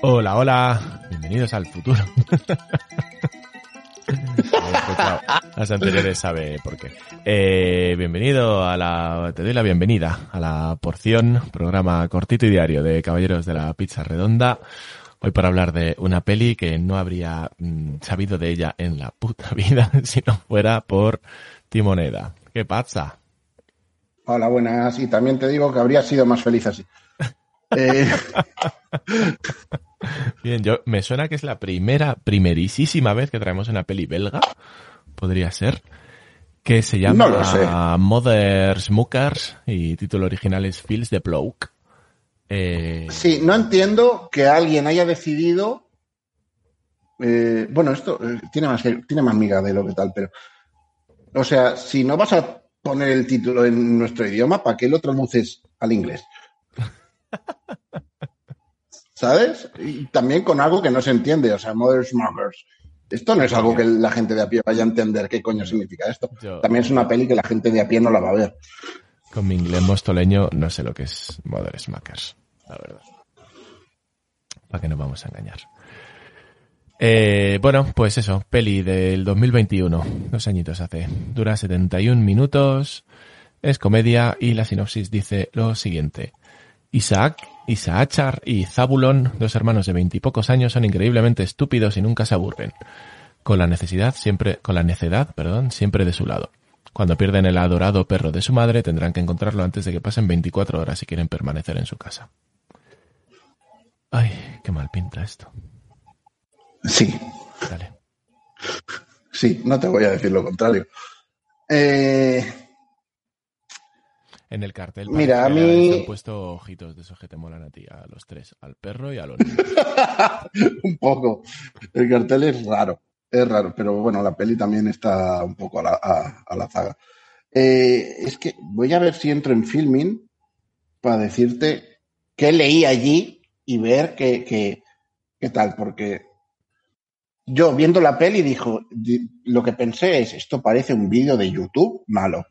Hola, hola, bienvenidos al futuro. Las anteriores sabe por qué. Eh, bienvenido a la, te doy la bienvenida a la porción, programa cortito y diario de Caballeros de la Pizza Redonda. Hoy para hablar de una peli que no habría mm, sabido de ella en la puta vida si no fuera por Timoneda. ¿Qué pasa? Hola, buenas. Y también te digo que habría sido más feliz así. Eh, Bien, yo me suena que es la primera, primerísima vez que traemos una peli belga, podría ser, que se llama No. Mother Smokers y título original es Fields the Bloke. Eh, sí, no entiendo que alguien haya decidido. eh, bueno, esto eh, tiene más, tiene más miga de lo que tal, pero. O sea, si no vas a poner el título en nuestro idioma, ¿para qué lo traduces al inglés? ¿Sabes? Y también con algo que no se entiende, o sea, Mother Smokers. Esto no es algo que la gente de a pie vaya a entender qué coño significa esto. Yo- También es una peli que la gente de a pie no la va a ver. Con mi inglés mostoleño no sé lo que es Mother la verdad. ¿Para qué nos vamos a engañar? Eh, bueno, pues eso, peli del 2021, dos añitos hace. Dura 71 minutos, es comedia y la sinopsis dice lo siguiente. Isaac, Isaachar y Zabulon, dos hermanos de veintipocos años, son increíblemente estúpidos y nunca se aburren. Con la necesidad siempre, con la necedad, perdón, siempre de su lado. Cuando pierden el adorado perro de su madre, tendrán que encontrarlo antes de que pasen 24 horas si quieren permanecer en su casa. Ay, qué mal pinta esto. Sí, Dale. sí, no te voy a decir lo contrario. Eh, En el cartel Mira, a mí- han puesto ojitos de esos que te molan a ti, a los tres, al perro y a los niños. un poco. El cartel es raro, es raro, pero bueno, la peli también está un poco a la, a- a la zaga. Eh, es que voy a ver si entro en filming para decirte qué leí allí y ver qué, qué, qué tal, porque yo viendo la peli dijo, di- lo que pensé es, esto parece un vídeo de YouTube malo.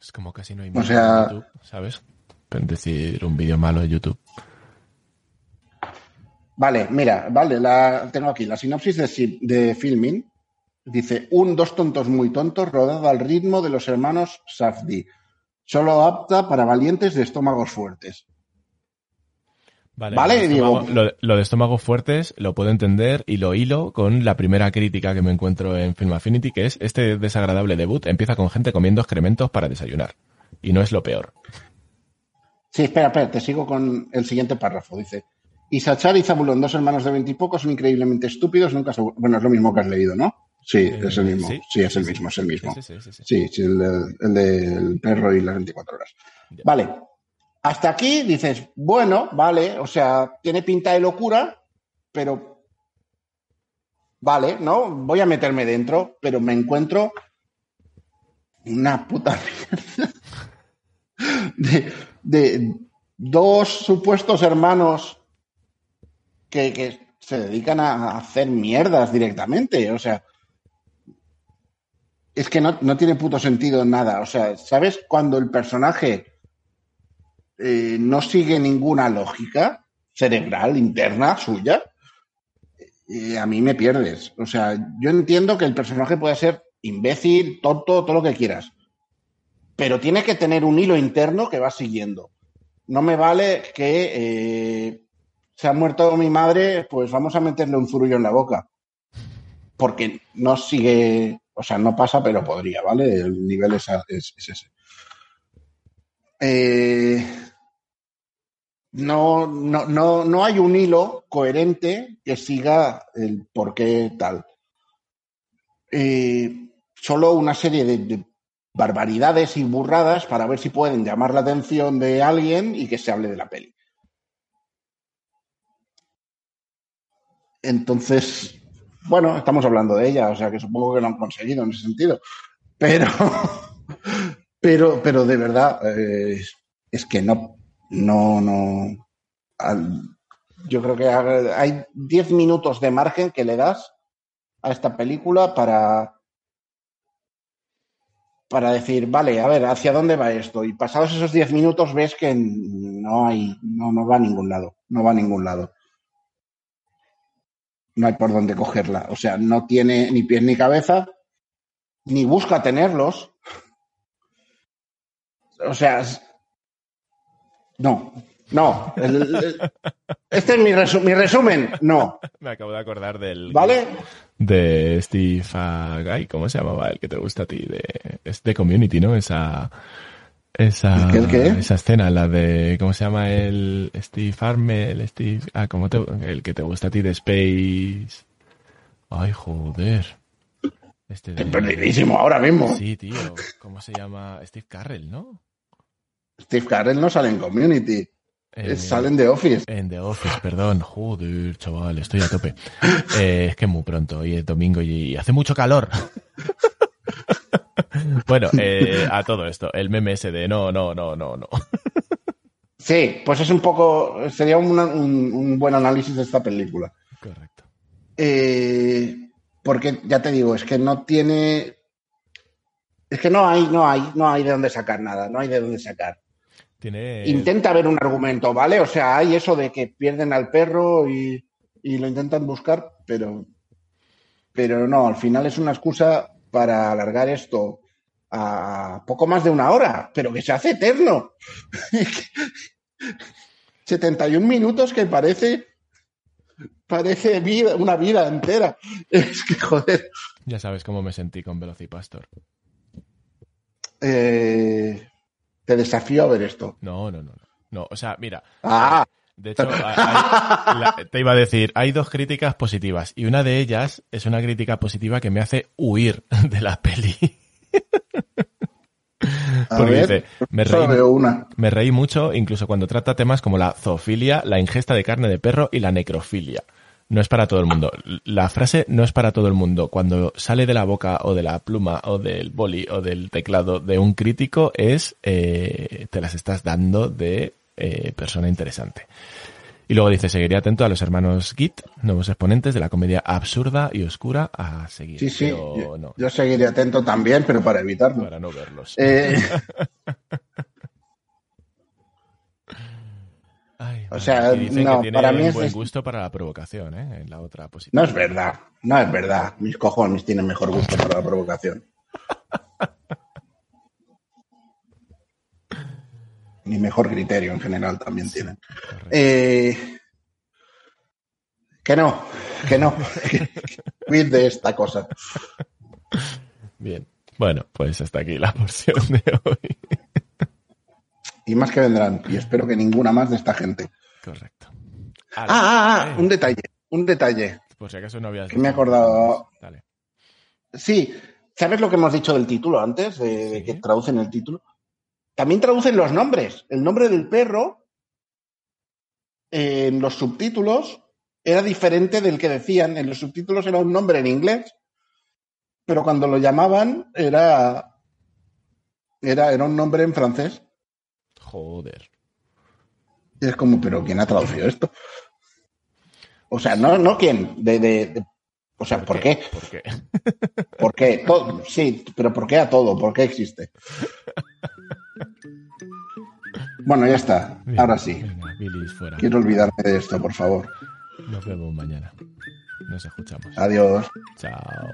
Es como casi no hay O sea- en YouTube, ¿sabes? Es decir, un vídeo malo de YouTube. Vale, mira, vale, la, tengo aquí la sinopsis de, de filming. Dice, un dos tontos muy tontos rodado al ritmo de los hermanos Safdie. Solo apta para valientes de estómagos fuertes. Vale, Vale, lo de digo- estómago- lo, lo de estómagos fuertes lo puedo entender y lo hilo con la primera crítica que me encuentro en Film Affinity, que es este desagradable debut empieza con gente comiendo excrementos para desayunar. Y no es lo peor. Sí, espera, espera, te sigo con el siguiente párrafo. Dice, Isachar y Zabulón, dos hermanos de veintipocos, son increíblemente estúpidos, nunca se... Bueno, es lo mismo que has leído, ¿no? Sí, Eh, es el mismo. sí, Sí, es el sí, mismo, es el mismo. Sí, sí, sí, el, del- el del perro y las 24 horas. Ya. Vale. Hasta aquí dices, bueno, vale, o sea, tiene pinta de locura, pero vale, ¿no? Voy a meterme dentro, pero me encuentro una puta mierda de, dos supuestos hermanos que, que se dedican a hacer mierdas directamente, o sea, es que no, no tiene puto sentido nada. O sea, ¿sabes? Cuando el personaje eh, no sigue ninguna lógica cerebral interna suya, eh, a mí me pierdes. O sea, yo entiendo que el personaje puede ser imbécil, tonto, todo lo que quieras. Pero tiene que tener un hilo interno que va siguiendo. No me vale que eh, se ha muerto mi madre, pues vamos a meterle un zurullo en la boca. Porque no sigue, o sea, no pasa, pero podría, ¿vale? El nivel es, es- es ese. Eh, no, no, no, no hay un hilo coherente que siga el por qué tal. Eh, solo una serie de, de barbaridades y burradas para ver si pueden llamar la atención de alguien y que se hable de la peli. Entonces, bueno, estamos hablando de ella, o sea que supongo que lo han conseguido en ese sentido. Pero, pero, pero de verdad, eh, es que no, no, no. yo creo que hay 10 minutos de margen que le das a esta película para para decir, vale, a ver, ¿hacia dónde va esto? Y pasados esos 10 minutos ves que no hay, no, no va a ningún lado, no va a ningún lado. No hay por dónde cogerla. O sea, no tiene ni pies ni cabeza, ni busca tenerlos. O sea, no, no. este es mi, mi, resumen. No. Me acabo de acordar del. ¿Vale? De Steve Guy, ¿cómo se llamaba el que te gusta a ti? De, es de Community, ¿no? Esa. Esa, esa escena, la de, ¿cómo se llama el Steve Armel, Steve, ah, ¿cómo te, el que te gusta a ti de Space? Ay, joder. Este de, perdidísimo ahora mismo. Sí, tío. ¿Cómo se llama? Steve Carrell, ¿no? Steve Carell no sale en Community. Eh, salen de Office. En The Office, perdón. Joder, chaval, estoy a tope. Eh, es que muy pronto, y es domingo y hace mucho calor. bueno, eh, a todo esto, el meme ese de no, no, no, no, no. sí, pues es un poco, sería un, un, buen análisis de esta película. Correcto. porque ya te digo, es que no tiene, es que no hay, no hay, no hay de dónde sacar nada, no hay de dónde sacar. Intenta ver un argumento, ¿vale? O sea, hay eso de que pierden al perro y, lo intentan buscar, pero, pero no, al final es una excusa para alargar esto a poco más de una hora, pero que se hace eterno. 71 minutos que parece parece vida, una vida entera. Es que joder. Ya sabes cómo me sentí con Velocipastor. Eh, te desafío a ver esto. No, no, no. No, o sea, mira. Ah. De hecho, te iba a decir, hay dos críticas positivas y una de ellas es una crítica positiva que me hace huir de la peli. Porque dice, me reí, me reí mucho incluso cuando trata temas como la zoofilia, la ingesta de carne de perro y la necrofilia no es para todo el mundo. La frase no es para todo el mundo. Cuando sale de la boca o de la pluma o del boli o del teclado de un crítico es eh, te las estás dando de eh, persona interesante. Y luego dice, seguiré atento a los hermanos Git, nuevos exponentes de la comedia absurda y oscura a seguir. Sí, sí, yo, yo, seguiré atento también, pero para evitarlo. Para no verlos. Eh... o sea, no, para mí es buen gusto para la provocación, ¿eh? En la otra posición. No es verdad, no es verdad. Mis cojones tienen mejor gusto para la provocación. Ni mejor criterio en general también tienen. Eh, que no, que no. Cuid de esta cosa. Bien. Bueno, pues hasta aquí la porción de hoy y más que vendrán. Y espero que ninguna más de esta gente. Correcto. Ah, ah, ah, un detalle, un detalle. Por si acaso no habías. Que me he acordado. Sí, ¿sabes lo que hemos dicho del título antes? De, que traducen el título. También traducen los nombres. El nombre del perro en los subtítulos era diferente del que decían. En los subtítulos era un nombre en inglés, pero cuando lo llamaban era, era, era un nombre en francés. Joder. Y es como, pero ¿quién ha traducido esto? O sea, no, no quién, de, de, o sea, ¿por, qué? ¿Por qué? ¿Por qué? sí, pero ¿por qué a todo? ¿Por qué existe? Bueno, ya está. Ahora sí. Quiero olvidarme de esto, por favor. Nos vemos mañana. Nos escuchamos. Adiós. Chao.